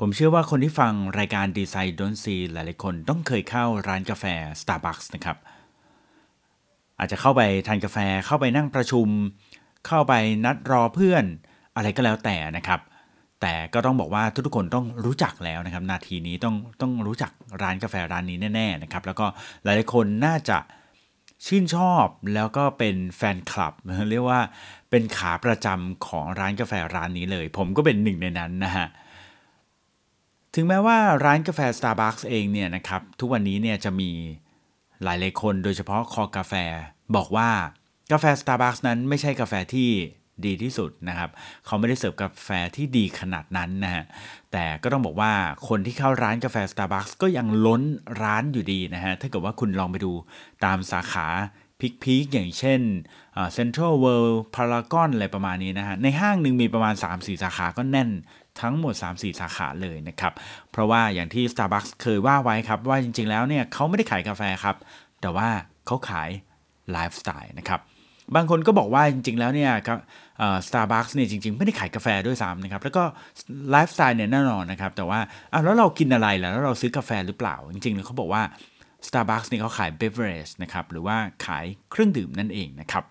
ผมเชื่อว่าคนที่ฟังรายการดีไซน์ดนซีหลายๆคนต้องเคยเข้าร้านกาแฟ Starbucks นะครับ อาจจะเข้าไปทานกาแฟเข้าไปนั่งประชุม เข้าไปนัดรอเพื่อน อะไรก็แล้วแต่นะครับ แต่ก็ต้องบอกว่าทุกๆคนต้องรู้จักแล้วนะครับ นาทีนี้ต้องต้องรู้จักร้านกาแฟร้านนี้แน่ๆนะครับ แล้วก็หลายๆคนน่าจะชื่นชอบแล้วก็เป็นแฟนคลับ เรียกว่าเป็นขาประจำของร้านกาแฟร้านนี้เลย ผมก็เป็นหนึ่งในนั้นนะฮะ ถึงแม้ว่าร้านกาแฟ Starbucks เองเนี่ยนะครับทุกวันนี้เนี่ยจะมีหลายหลายคนโดยเฉพาะคอกาแฟ บอกว่ากาแฟ Starbucks นั้นไม่ใช่กาแฟที่ดีที่สุดนะครับ เขาไม่ได้เสิร์ฟกาแฟที่ดีขนาดนั้นนะฮะ แต่ก็ต้องบอกว่าคนที่เข้าร้านกาแฟ Starbucks ก็ยังล้นร้านอยู่ดีนะฮะ ถ้าเกิดว่าคุณลองไปดูตามสาขาพิกๆอย่างเช่นเซ็นทรัลเวิลด์พารากอนอะไรประมาณนี้นะฮะ ในห้างหนึ่งมีประมาณ 3-4 สาขาก็แน่น ทั้งหมด 3-4 สาขาเลยนะครับ เพราะว่าอย่างที่ Starbucks เคยว่าไว้ครับ ว่าจริงๆแล้วเนี่ยเขาไม่ได้ขายกาแฟครับ แต่ว่าเขาขายไลฟ์สไตล์นะครับบางคนก็บอกว่าจริงๆ แล้วเนี่ยครับสตาร์บัคส์เนี่ยจริงๆ ไม่ได้ขายกาแฟด้วยซ้ำนะครับ แล้วก็ไลฟ์สไตล์เนี่ยแน่นอนนะครับ แต่ว่าอ้าวแล้วเรากินอะไรล่ะ แล้วเราซื้อกาแฟหรือเปล่า จริงๆเขาบอกว่า Starbucks เนี่ยเขาขาย beverage นะครับ หรือว่าขายเครื่องดื่มนั่นเองนะครับ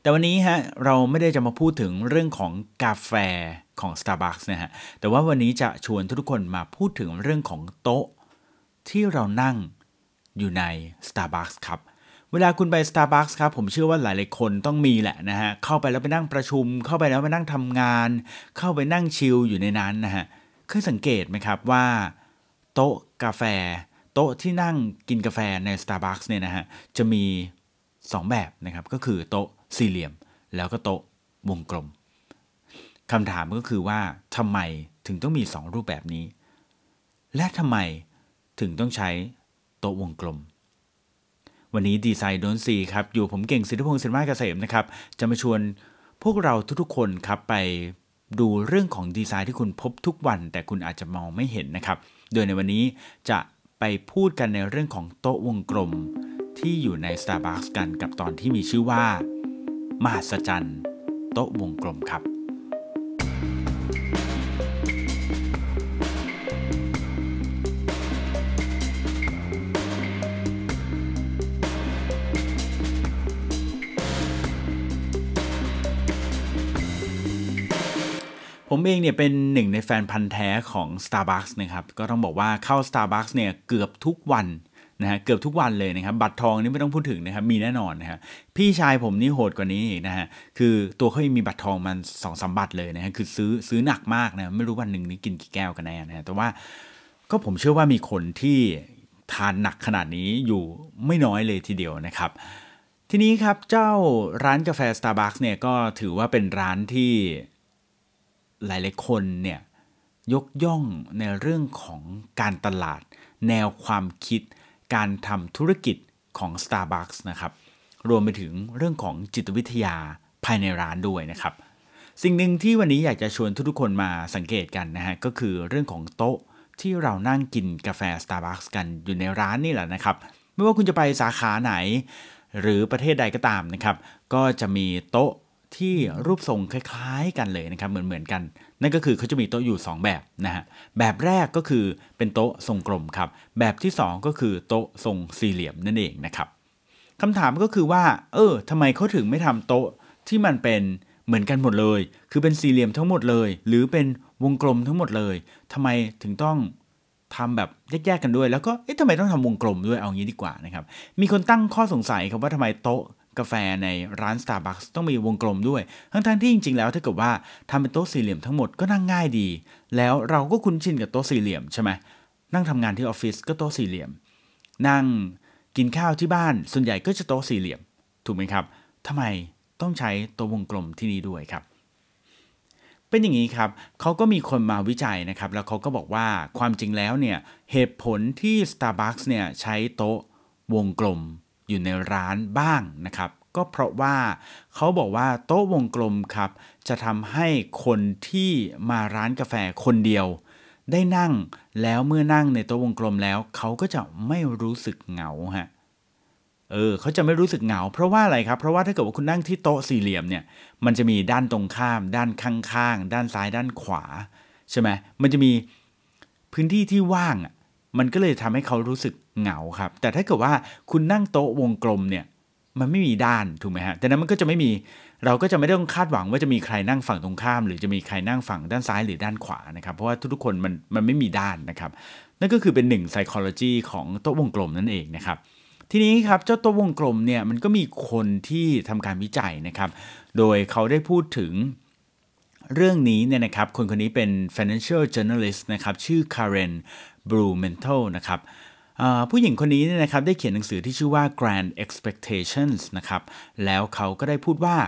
แต่วันนี้ฮะเราไม่ได้จะมาพูดถึงเรื่องของกาแฟของ Starbucks นะฮะ แต่ว่าวันนี้จะชวนทุกคนมาพูดถึงเรื่องของโต๊ะ ที่เรานั่งอยู่ใน Starbucks ครับ เวลาคุณไป Starbucks ครับ ผมเชื่อว่าหลายๆคนต้องมีแหละนะฮะ เข้าไปแล้วไปนั่งประชุม เข้าไปแล้วไปนั่งทำงาน เข้าไปนั่งชิลอยู่ในนั้นนะฮะเคยสังเกตไหมครับว่า โต๊ะกาแฟ โต๊ะที่นั่งกินกาแฟใน Starbucks เนี่ยนะฮะจะมี 2 แบบนะครับก็คือโต๊ะ สี่เหลี่ยม แล้วก็โต๊ะวงกลมคำถามก็คือว่าทำไมถึงต้องมี 2 รูปแบบนี้ และทำไมถึงต้องใช้โต๊ะวงกลม วันนี้ดีไซน์โดนซีครับ อยู่ผมเก่งสิทธิพงศ์สินมาเกษมนะครับ จะมาชวนพวกเราทุกๆคนครับไปดูเรื่องของดีไซน์ที่คุณพบทุกวัน แต่คุณอาจจะมองไม่เห็นนะครับ โดยในวันนี้จะไปพูดกันในเรื่องของโต๊ะวงกลม ที่อยู่ใน Starbucks กันกับตอนที่มีชื่อว่า มหัศจรรย์โต๊ะวงกลมครับผมเองเนี่ยเป็นหนึ่งในแฟนพันธ์แท้ของ Starbucks นะครับ ก็ต้องบอกว่าเข้า Starbucks เนี่ยเกือบทุกวัน นะฮะเกือบทุกวันเลยนะครับบัตรทองนี่ไม่ต้องพูดถึงนะครับมีแน่นอนนะฮะพี่ชายผมนี่โหดกว่านี้นะฮะคือตัวเขายังมีบัตรทองมันสองสามบัตรเลยนะฮะคือซื้อซื้อหนักมากนะไม่รู้วันหนึ่งนี่กินกี่แก้วกันแน่นะฮะแต่ว่าก็ผมเชื่อว่ามีคนที่ทานหนักขนาดนี้อยู่ไม่น้อยเลยทีเดียวนะครับ ทีนี้ครับเจ้าร้านกาแฟ Starbucks เนี่ยก็ถือว่าเป็นร้านที่หลายๆคนเนี่ยยกย่องในเรื่องของการตลาด แนวความคิด การทำธุรกิจของ Starbucks นะครับ รวมไปถึงเรื่องของจิตวิทยาภายในร้านด้วยนะครับ สิ่งหนึ่งที่วันนี้อยากจะชวนทุกๆคนมาสังเกตกันนะฮะก็คือเรื่องของโต๊ะที่เรานั่งกินกาแฟ Starbucks กันอยู่ในร้านนี่แหละนะครับ ไม่ว่าคุณจะไปสาขาไหน หรือประเทศใดก็ตามนะครับ ก็จะมีโต๊ะ ที่รูปทรงคล้ายๆกันเลยนะครับเหมือนๆกัน นั่นก็คือเขาจะมีโต๊ะอยู่ 2 แบบนะฮะแบบแรกก็คือเป็นโต๊ะทรงกลมครับ แบบที่ 2 ก็คือโต๊ะทรงสี่เหลี่ยมนั่นเองนะครับคำถามก็คือว่า เออทำไมเขาถึงไม่ทำโต๊ะที่มันเป็นเหมือนกันหมดเลย คือเป็นสี่เหลี่ยมทั้งหมดเลย หรือเป็นวงกลมทั้งหมดเลยทำไมถึงต้องทำแบบแยกๆกันด้วยแล้วก็เอ๊ะทำไมต้องทำวงกลมด้วยเอางี้ดีกว่านะครับมีคนตั้งข้อสงสัยครับว่าทำไมโต๊ะ กาแฟในร้าน Starbucks ต้องมีวงกลมด้วย ทั้งๆที่จริงๆ แล้วถ้าเกิดว่าทำเป็นโต๊ะสี่เหลี่ยมทั้งหมดก็นั่งง่ายดี แล้วเราก็คุ้นชินกับโต๊ะสี่เหลี่ยมใช่ไหมนั่งทำงานที่ออฟฟิศก็โต๊ะสี่เหลี่ยม นั่งกินข้าวที่บ้านส่วนใหญ่ก็จะโต๊ะสี่เหลี่ยม ถูกไหมครับทำไมต้องใช้โต๊ะวงกลมที่นี่ด้วยครับเป็นอย่างนี้ครับ เขาก็มีคนมาวิจัยนะครับ แล้วเขาก็บอกว่าความจริงแล้วเนี่ย เหตุผลที่ Starbucks เนี่ยใช้โต๊ะวงกลม อยู่ในร้านบ้างนะครับ ก็เพราะว่าเขาบอกว่าโต๊ะวงกลมครับ จะทำให้คนที่มาร้านกาแฟคนเดียว ได้นั่งแล้วเมื่อนั่งในโต๊ะวงกลมแล้ว เขาก็จะไม่รู้สึกเหงาฮะเออเขาจะไม่รู้สึกเหงา เพราะว่าอะไรครับเพราะว่าถ้าเกิดว่าคุณนั่งที่โต๊ะสี่เหลี่ยมเนี่ยมันจะมีด้านตรงข้าม ด้านข้างๆด้านซ้ายด้านขวาใช่ไหมมันจะมีพื้นที่ที่ว่างอะ มันก็เลยทำให้เขารู้สึกเหงาครับ แต่ถ้าเกิดว่าคุณนั่งโต๊ะวงกลมเนี่ยมันไม่มีด้านถูกไหมฮะแต่นั้นมันก็จะไม่มีเราก็จะไม่ต้องคาดหวังว่าจะมีใครนั่งฝั่งตรงข้าม หรือจะมีใครนั่งฝั่งด้านซ้ายหรือด้านขวานะครับ เพราะว่าทุกๆคนมันมันไม่มีด้านนะครับ นั่นก็คือเป็นหนึ่ง psychology ของโต๊ะวงกลมนั่นเองนะครับทีนี้ครับเจ้าโต๊ะวงกลมเนี่ยมันก็มีคนที่ทำการวิจัยนะครับ โดยเขาได้พูดถึงเรื่องนี้เนี่ยนะครับ คนคนนี้เป็น financial journalist นะครับ ชื่อ Karen Blumenthal นะครับผู้หญิงคนนี้เนี่ยนะครับได้เขียนหนังสือที่ชื่อว่า Grand Expectations นะครับแล้วเขาก็ได้พูดว่า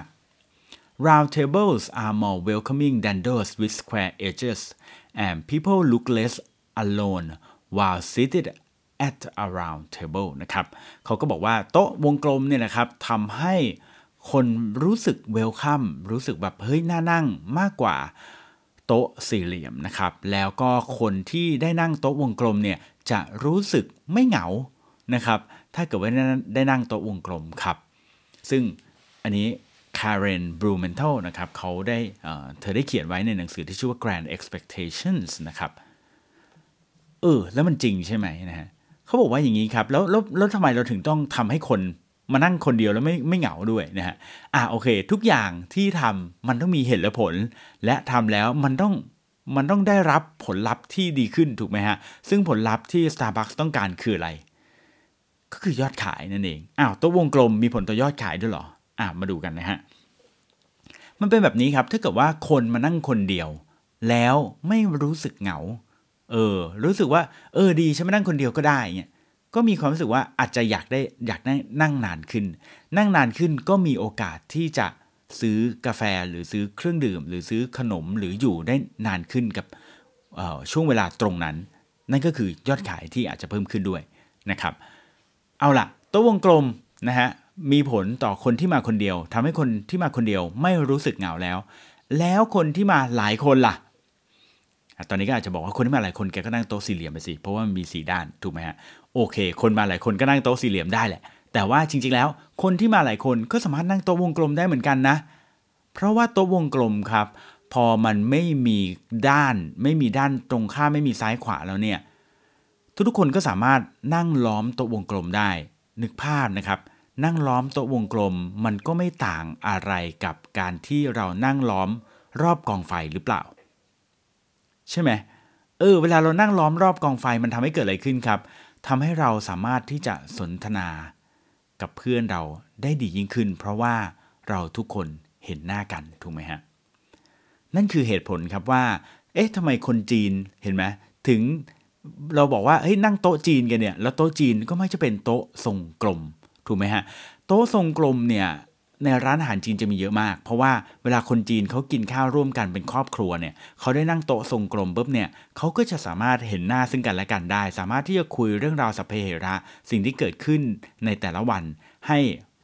Round tables are more welcoming than those with square edges and people look less alone while seated at a round table นะครับเขาก็บอกว่าโต๊ะวงกลมเนี่ยนะครับทำให้คนรู้สึกเวลคัมรู้สึกแบบเฮ้ยน่านั่งมากกว่า โต๊ะสี่เหลี่ยมนะครับ แล้วก็คนที่ได้นั่งโต๊ะวงกลมเนี่ยจะรู้สึกไม่เหงานะครับ ถ้าเกิดว่าได้นั่งโต๊ะวงกลมครับ ซึ่งอันนี้ Karen Blumenthal นะครับเขาได้เธอได้เขียนไว้ในหนังสือที่ชื่อว่า Grand Expectations นะครับ เออ แล้วมันจริงใช่ไหมนะฮะเขาบอกว่าอย่างนี้ครับ แล้วแล้วแล้วทำไมเราถึงต้องทำให้คน มานั่งคนเดียวแล้วไม่ไม่เหงาด้วยนะฮะอะโอเค ทุกอย่างที่ทำมันต้องมีเหตุและผล และทำแล้วมันต้องมันต้องได้รับผลลัพธ์ที่ดีขึ้นถูกไหมฮะ ซึ่งผลลัพธ์ที่ Starbucks ต้องการคืออะไร ก็คือยอดขายนั่นเองอ้าวตัววงกลมมีผลต่อยอดขายด้วยหรออะมาดูกันนะฮะมันเป็นแบบนี้ครับถ้าเกิดว่าคนมานั่งคนเดียว แล้วไม่รู้สึกเหงา เออ รู้สึกว่า เออดีฉันมานั่งคนเดียวก็ได้เนี่ย ก็มีความรู้สึกว่าอาจจะอยากได้อยากได้นั่งนานขึ้น นั่งนานขึ้นก็มีโอกาสที่จะซื้อกาแฟหรือซื้อเครื่องดื่ม หรือซื้อขนมหรืออยู่ได้นานขึ้นกับช่วงเวลาตรงนั้น นั่นก็คือยอดขายที่อาจจะเพิ่มขึ้นด้วยนะครับ เอาล่ะตัววงกลมนะฮะมีผลต่อคนที่มาคนเดียวทำให้คนที่มาคนเดียวไม่รู้สึกเหงาแล้ว แล้วคนที่มาหลายคนล่ะ ตอนนี้ก็อาจจะบอกว่าคนที่มาหลายคนแกก็นั่งโต๊ะสี่เหลี่ยมไปสิ เพราะว่ามันมีสีด้านถูกไหมฮะ โอเค คนมาหลายคนก็นั่งโต๊ะสี่เหลี่ยมได้แหละ แต่ว่าจริง ๆ แล้ว คนที่มาหลายคนก็สามารถนั่งโต๊ะวงกลมได้เหมือนกันนะ เพราะว่าโต๊ะวงกลมครับ พอมันไม่มีด้าน ไม่มีด้านตรงข้ามไม่มีซ้ายขวาแล้วเนี่ย ทุกๆคนก็สามารถนั่งล้อมโต๊ะวงกลมได้ นึกภาพนะครับนั่งล้อมโต๊ะวงกลมมันก็ไม่ต่างอะไรกับการที่เรานั่งล้อมรอบกองไฟหรือเปล่า ใช่ไหมเออ เวลาเรานั่งล้อมรอบกองไฟมันทำให้เกิดอะไรขึ้นครับทำให้เราสามารถที่จะสนทนา กับเพื่อนเราได้ดียิ่งขึ้น เพราะว่าเราทุกคนเห็นหน้ากันถูกไหมฮะนั่นคือเหตุผลครับว่า เอ๊ะทำไมคนจีนเห็นไหมถึงเราบอกว่าเฮ้ยนั่งโต๊ะจีนกันเนี่ยแล้วโต๊ะจีนก็ไม่จะเป็นโต๊ะทรงกลมถูกไหมฮะโต๊ะทรงกลมเนี่ย ในร้านอาหารจีนจะมีเยอะมาก เพราะว่าเวลาคนจีนเขากินข้าวร่วมกันเป็นครอบครัวเนี่ยเขาได้นั่งโต๊ะทรงกลมปุ๊บเนี่ยเขาก็จะสามารถเห็นหน้าซึ่งกันและกันได้ สามารถที่จะคุยเรื่องราวสัพเพเหระ สิ่งที่เกิดขึ้นในแต่ละวัน ให้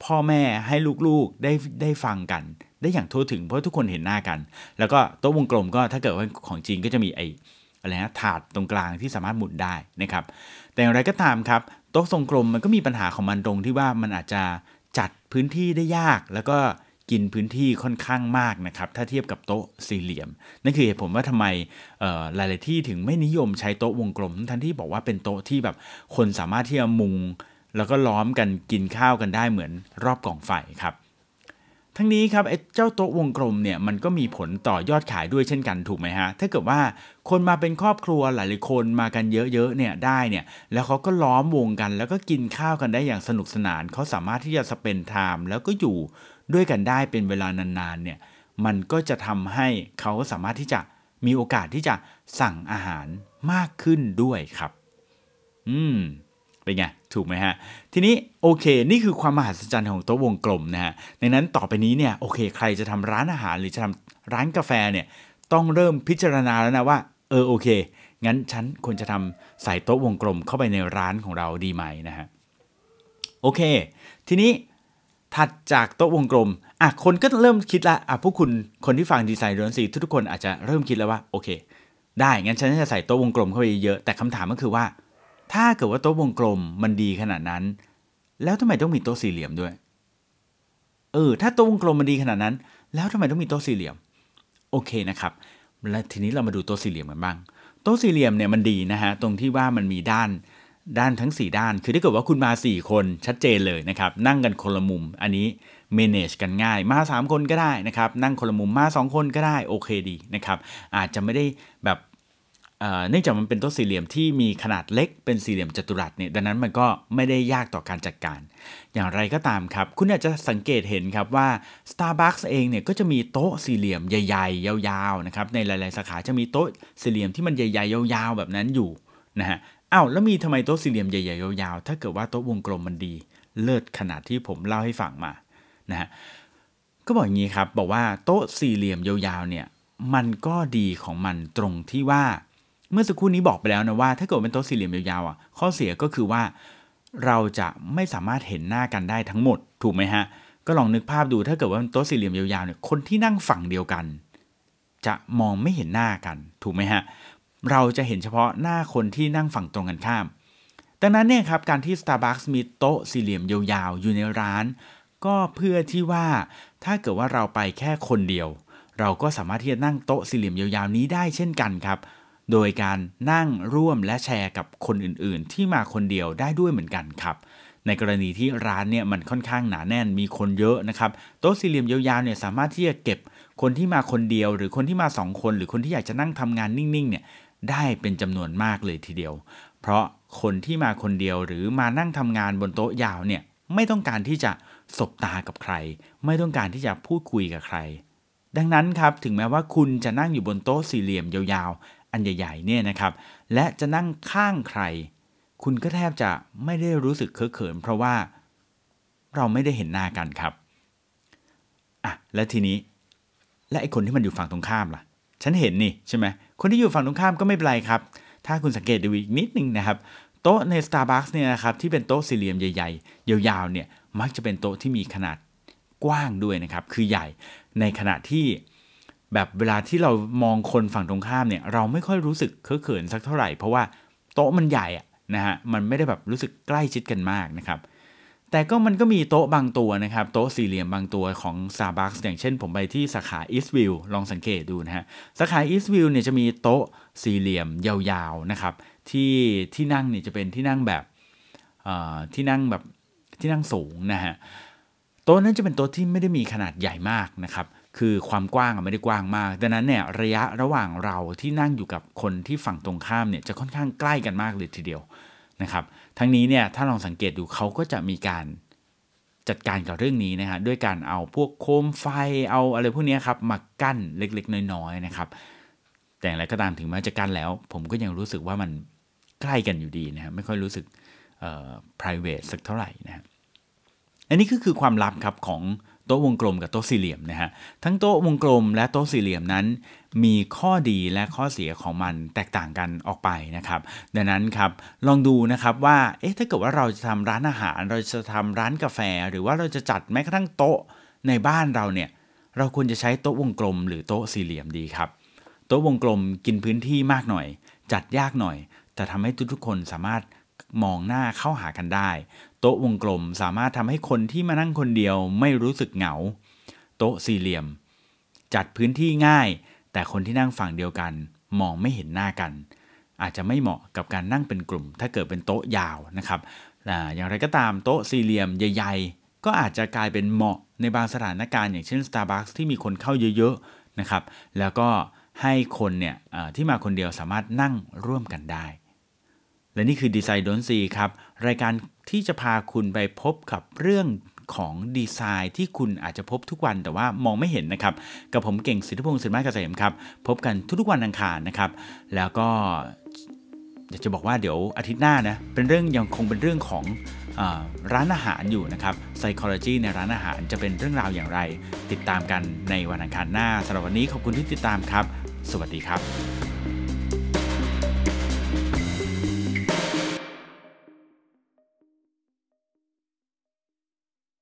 พ่อแม่ให้ลูกๆได้ได้ฟังกัน ได้อย่างทั่วถึงเพราะทุกคนเห็นหน้ากัน แล้วก็โต๊ะวงกลมก็ถ้าเกิดว่าของจีนก็จะมีไออะไรนะถาดตรงกลางที่สามารถหมุนได้นะครับ แต่อย่างไรก็ตามครับโต๊ะทรงกลมมันก็มีปัญหาของมันตรงที่ว่ามันอาจจะ พื้นที่ได้ยากแล้วก็กินพื้นที่ค่อนข้างมากนะครับ ถ้าเทียบกับโต๊ะสี่เหลี่ยม นั่นคือเหตุผลว่าทำไมหลาย ๆ ที่ถึงไม่นิยมใช้โต๊ะวงกลม ทั้งที่บอกว่าเป็นโต๊ะที่แบบคนสามารถที่จะมุง แล้วก็ล้อมกันกินข้าวกันได้เหมือนรอบกองไฟครับ ทั้งนี้ครับไอ้เจ้าโต๊ะวงกลมเนี่ยมันก็มีผลต่อยอดขายด้วยเช่นกันถูกไหมฮะถ้าเกิดว่าคนมาเป็นครอบครัวหลายๆคนมากันเยอะๆเนี่ยได้เนี่ยแล้วเขาก็ล้อมวงกัน แล้วก็กินข้าวกันได้อย่างสนุกสนานเขาสามารถที่จะสเปนไทม์แล้วก็อยู่ด้วยกันได้เป็นเวลานานๆเนี่ยมันก็จะทำให้เขาสามารถที่จะมีโอกาสที่จะสั่งอาหารมากขึ้นด้วยครับ อืมเป็นไง ถูกไหมฮะ ทีนี้โอเค นี่คือความมหัศจรรย์ของโต๊ะวงกลมนะฮะในนั้นต่อไปนี้เนี่ยโอเค ใครจะทำร้านอาหารหรือจะทำร้านกาแฟเนี่ยต้องเริ่มพิจารณาแล้วนะว่า เออโอเค งั้นฉันควรจะทำใส่โต๊ะวงกลมเข้าไปในร้านของเราดีไหมนะฮะโอเค ทีนี้ถัดจากโต๊ะวงกลมอะคนก็เริ่มคิดละอะพวกคุณคนที่ฟังดีไซน์เรือนสีทุกคนอาจจะเริ่มคิดแล้วว่าโอเค ได้งั้นฉันจะใส่โต๊ะวงกลมเข้าไปเยอะแต่คำถามก็คือว่า ถ้าเกิดว่าโต๊ะวงกลมมันดีขนาดนั้น แล้วทำไมต้องมีโต๊ะสี่เหลี่ยมด้วย เออ ถ้าโต๊ะวงกลมมันดีขนาดนั้น แล้วทำไมต้องมีโต๊ะสี่เหลี่ยม โอเคนะครับ และทีนี้เรามาดูโต๊ะสี่เหลี่ยมกันบ้าง โต๊ะสี่เหลี่ยมเนี่ยมันดีนะฮะ ตรงที่ว่ามันมีด้าน ด้านทั้ง 4 ด้าน คือถ้าเกิดว่าคุณมา 4 คนชัดเจนเลยนะครับ นั่งกันคนละมุม อันนี้ manage กันง่าย มา 3 คนก็ได้นะครับ นั่งคนละมุม มา 2 คนก็ได้ โอเคดีนะครับ อาจจะไม่ได้แบบ เนื่องจากมันเป็นโต๊ะสี่เหลี่ยมที่มีขนาดเล็กเป็นสี่เหลี่ยมจัตุรัสเนี่ยดังนั้นมันก็ไม่ได้ยากต่อการจัดการ อย่างไรก็ตามครับ คุณอาจจะสังเกตเห็นครับว่า Starbucks เองเนี่ยก็จะมีโต๊ะสี่เหลี่ยมใหญ่ๆ ยาวๆนะครับในหลาย ๆ สาขาจะมีโต๊ะสี่เหลี่ยมที่มันใหญ่ๆ ยาวๆ แบบนั้นอยู่นะฮะอ้าวแล้วมีทำไมโต๊ะสี่เหลี่ยมใหญ่ๆ ยาวๆ ถ้าเกิดว่าโต๊ะวงกลมมันดี เลิศขนาดที่ผมเล่าให้ฟังมานะฮะก็บอกอย่างนี้ครับบอกว่าโต๊ะสี่เหลี่ยมยาวๆเนี่ยมันก็ดีของมันตรงที่ว่า เมื่อสักครู่นี้บอกไปแล้วนะว่า ถ้าเกิดเป็นโต๊ะสี่เหลี่ยมยาวๆอะข้อเสียก็คือว่า เราจะไม่สามารถเห็นหน้ากันได้ทั้งหมด ถูกไหมฮะ ก็ลองนึกภาพดูถ้าเกิดว่าโต๊ะสี่เหลี่ยมยาวๆเนี่ยคนที่นั่งฝั่งเดียวกัน จะมองไม่เห็นหน้ากัน ถูกไหมฮะเราจะเห็นเฉพาะหน้าคนที่นั่งฝั่งตรงกันข้าม ดังนั้นเนี่ยครับการที่ Starbucks มีโต๊ะสี่เหลี่ยมยาวๆ อยู่ในร้าน ก็เพื่อที่ว่าถ้าเกิดว่าเราไปแค่คนเดียว เราก็สามารถที่จะนั่งโต๊ะสี่เหลี่ยมยาวๆนี้ได้เช่นกันครับ โดยการนั่งร่วมและแชร์กับคนอื่นๆ ที่มาคนเดียวได้ด้วยเหมือนกันครับในกรณีที่ร้านเนี่ยมันค่อนข้างหนาแน่นมีคนเยอะนะครับโต๊ะสี่เหลี่ยมยาวๆเนี่ยสามารถที่จะเก็บคนที่มาคนเดียว หรือคนที่มา 2 คน หรือคนที่อยากจะนั่งทำงานนิ่งๆเนี่ยได้เป็นจำนวนมากเลยทีเดียว เพราะคนที่มาคนเดียวหรือมานั่งทำงานบนโต๊ะยาวเนี่ยไม่ต้องการที่จะสบตากับใคร ไม่ต้องการที่จะพูดคุยกับใคร ดังนั้นครับถึงแม้ว่าคุณจะนั่งอยู่บนโต๊ะสี่เหลี่ยมยาว อันใหญ่ๆเนี่ยนะครับ และจะนั่งข้างใคร คุณก็แทบจะไม่ได้รู้สึกเคอะเขิน เพราะว่าเราไม่ได้เห็นหน้ากันครับอะและทีนี้ และไอคนที่มันอยู่ฝั่งตรงข้ามล่ะ ฉันเห็นนี่ใช่ไหมคนที่อยู่ฝั่งตรงข้ามก็ไม่เป็นไรครับ ถ้าคุณสังเกตดูอีกนิดนึงนะครับโต๊ะใน Starbucks เนี่ยนะครับที่เป็นโต๊ะสี่เหลี่ยมใหญ่ๆ ยาวๆเนี่ยมักจะเป็นโต๊ะที่มีขนาดกว้างด้วยนะครับ คือใหญ่ในขณะที่ แบบเวลาที่เรามองคนฝั่งตรงข้ามเนี่ย เราไม่ค่อยรู้สึกเคอะเขินสักเท่าไหร่ เพราะว่าโต๊ะมันใหญ่อะนะฮะมันไม่ได้แบบรู้สึกใกล้ชิดกันมากนะครับ แต่ก็มันก็มีโต๊ะบางตัวนะครับ โต๊ะสี่เหลี่ยมบางตัวของ Starbucks อย่างเช่นผมไปที่สาขา Eastview ลองสังเกตดูนะฮะสาขา Eastview เนี่ยจะมีโต๊ะสี่เหลี่ยมยาวๆนะครับ ที่ที่นั่งเนี่ยจะเป็นที่นั่งแบบที่นั่งแบบที่นั่งสูงนะฮะโต๊ะนั้นจะเป็นโต๊ะที่ไม่ได้มีขนาดใหญ่มากนะครับ คือความกว้างไม่ได้กว้างมาก ดังนั้นเนี่ยระยะระหว่างเราที่นั่งอยู่กับคนที่ฝั่งตรงข้ามเนี่ยจะค่อนข้างใกล้กันมากเลยทีเดียวนะครับ ทั้งนี้เนี่ยถ้าลองสังเกตดูเขาก็จะมีการจัดการกับเรื่องนี้นะฮะด้วยการเอาพวกโคมไฟเอาอะไรพวกนี้ครับมากั้นเล็กๆ น้อยๆนะครับ แต่อะไรก็ตามถึงแม้จะกั้นแล้ว ผมก็ยังรู้สึกว่ามันใกล้กันอยู่ดีนะฮะไม่ค่อยรู้สึกเอ่อ private สักเท่าไหร่นะฮะอันนี้ก็คือความลับครับของ โต๊ะวงกลมกับโต๊ะสี่เหลี่ยมนะฮะทั้งโต๊ะวงกลมและโต๊ะสี่เหลี่ยมนั้น มีข้อดีและข้อเสียของมันแตกต่างกันออกไปนะครับ ดังนั้นครับลองดูนะครับว่าเอ๊ะถ้าเกิดว่าเราจะทำร้านอาหาร เราจะทำร้านกาแฟ หรือว่าเราจะจัดแม้กระทั่งโต๊ะในบ้านเราเนี่ยเราควรจะใช้โต๊ะวงกลม หรือโต๊ะสี่เหลี่ยมดีครับโต๊ะวงกลมกินพื้นที่มากหน่อย จัดยากหน่อย แต่ทำให้ทุกๆคนสามารถมองหน้าเข้าหากันได้ โต๊ะวงกลมสามารถทำให้คนที่มานั่งคนเดียวไม่รู้สึกเหงา โต๊ะสี่เหลี่ยม จัดพื้นที่ง่าย แต่คนที่นั่งฝั่งเดียวกัน มองไม่เห็นหน้ากัน อาจจะไม่เหมาะกับการนั่งเป็นกลุ่ม ถ้าเกิดเป็นโต๊ะยาวนะครับอย่างไรก็ตามโต๊ะสี่เหลี่ยมใหญ่ๆ ก็อาจจะกลายเป็นเหมาะในบางสถานการณ์อย่างเช่น Starbucks ที่มีคนเข้าเยอะๆนะครับแล้วก็ให้คนเนี่ยที่มาคนเดียวสามารถนั่งร่วมกันได้ และนี่คือดีไซน์ดนซีครับ รายการที่จะพาคุณไปพบกับเรื่องของดีไซน์ที่คุณอาจจะพบทุกวันแต่ว่ามองไม่เห็นนะครับ กับผมเก่งสิทธิพงศ์สินไม้เกษมครับ พบกันทุกๆวันอังคารนะครับ แล้วก็อยากจะบอกว่าเดี๋ยวอาทิตย์หน้านะเป็นเรื่องยังคงเป็นเรื่องของอร้านอาหารอยู่นะครับ psychology ในร้านอาหารจะเป็นเรื่องราวอย่างไร ติดตามกันในวันอังคารหน้าสำหรับวันนี้ขอบคุณที่ติดตามครับ สวัสดีครับ